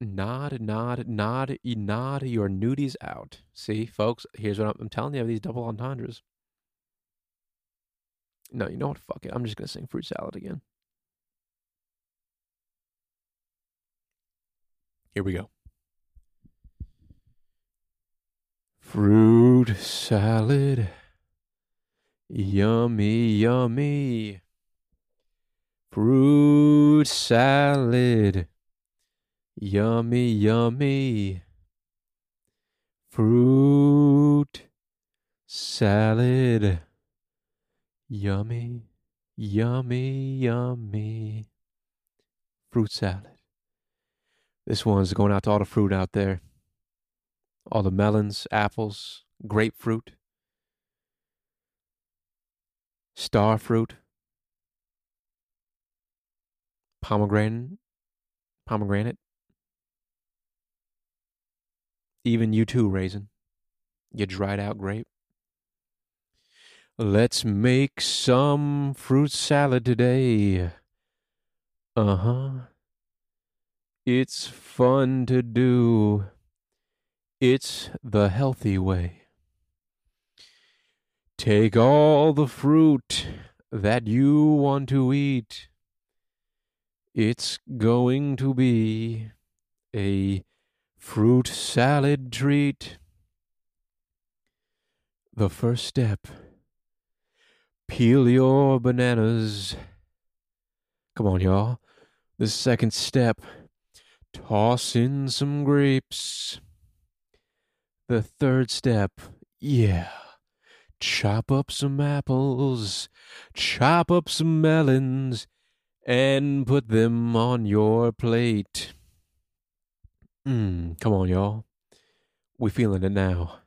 Nod, nod, nod, nod your nudies out. See, folks, here's what I'm, I'm telling you: of these double entendres. No, you know what? Fuck it. I'm just gonna sing fruit salad again. Here we go. Fruit salad. Yummy, yummy. Fruit salad. Yummy, yummy. Fruit salad. Yummy, yummy, yummy. Fruit salad. This one's going out to all the fruit out there. All the melons, apples, grapefruit, star fruit, pomegranate, pomegranate. Even you too, raisin. You dried out grape. Let's make some fruit salad today. Uh huh. It's fun to do. It's the healthy way. Take all the fruit that you want to eat. It's going to be a fruit salad treat. The first step Peel your bananas. Come on, y'all. The second step toss in some grapes. The third step, yeah, chop up some apples, chop up some melons, and put them on your plate. Mmm, come on, y'all. We're feeling it now.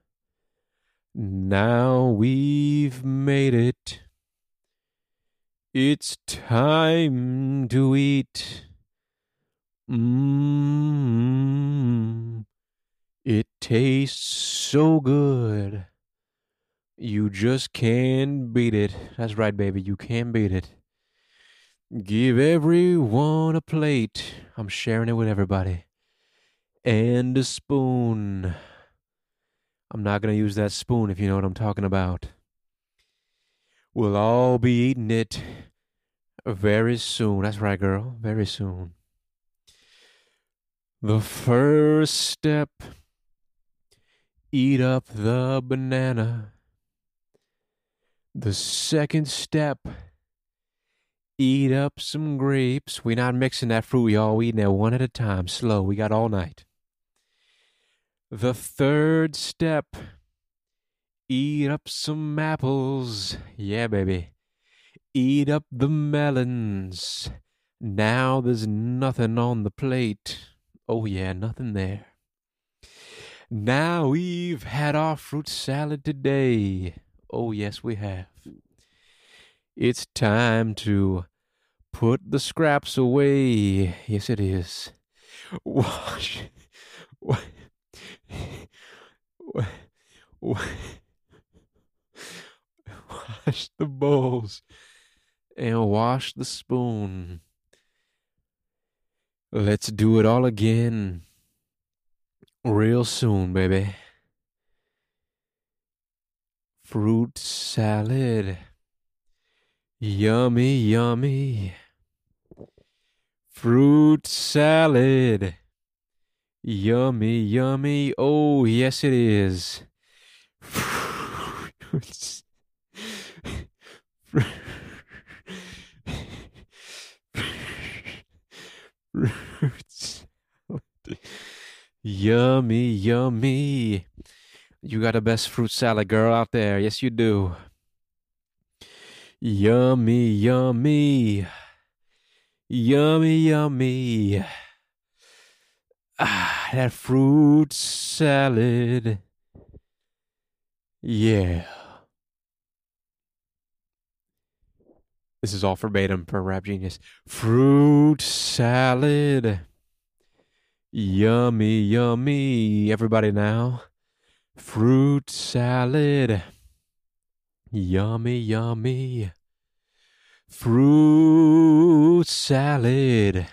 Now we've made it. It's time to eat. Mmm. It tastes so good. You just can't beat it. That's right, baby. You can't beat it. Give everyone a plate. I'm sharing it with everybody. And a spoon. I'm not going to use that spoon if you know what I'm talking about. We'll all be eating it very soon. That's right, girl. Very soon. The first step, eat up the banana. The second step, eat up some grapes. We're not mixing that fruit, y'all. We eating that one at a time, slow. We got all night. The third step, eat up some apples. Yeah, baby. Eat up the melons. Now there's nothing on the plate. Oh, yeah, nothing there. Now we've had our fruit salad today. Oh, yes, we have. It's time to put the scraps away. Yes, it is. Wash. Wash. The bowls and wash the spoon. Let's do it all again real soon, baby. Fruit salad. Yummy, yummy. Fruit salad. Yummy, yummy. Oh, yes, it is. Fruits. Yummy, yummy. You got the best fruit salad girl out there. Yes, you do. Yummy, yummy. Yummy, yummy. Ah, that fruit salad. Yeah. This is all verbatim for Rap Genius. Fruit salad. Yummy, yummy. Everybody now. Fruit salad. Yummy, yummy. Fruit salad.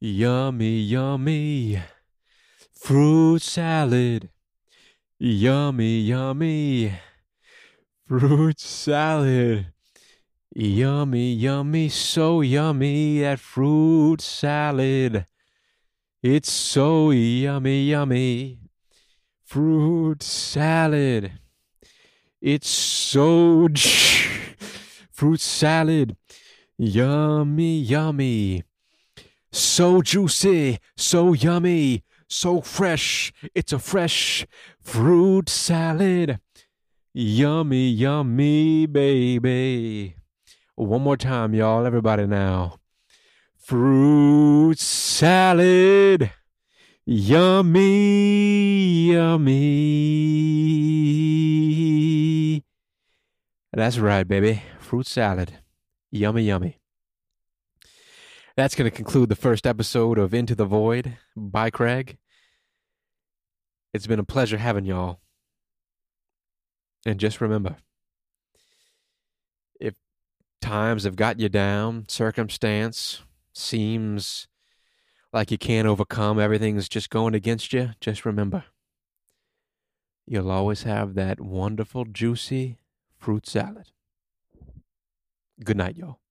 Yummy, yummy. Fruit salad. Yummy, yummy. Fruit salad. Yummy, yummy, so yummy, that fruit salad. It's so yummy, yummy. Fruit salad. It's so fruit salad. Yummy, yummy. So juicy, so yummy, so fresh. It's a fresh fruit salad. Yummy, yummy, baby. One more time, y'all. Everybody now. Fruit salad. Yummy, yummy. That's right, baby. Fruit salad. Yummy, yummy. That's going to conclude the first episode of Into the Void by Craig. It's been a pleasure having y'all. And just remember if times have got you down, circumstance seems like you can't overcome, everything's just going against you, just remember you'll always have that wonderful, juicy fruit salad. Good night, y'all.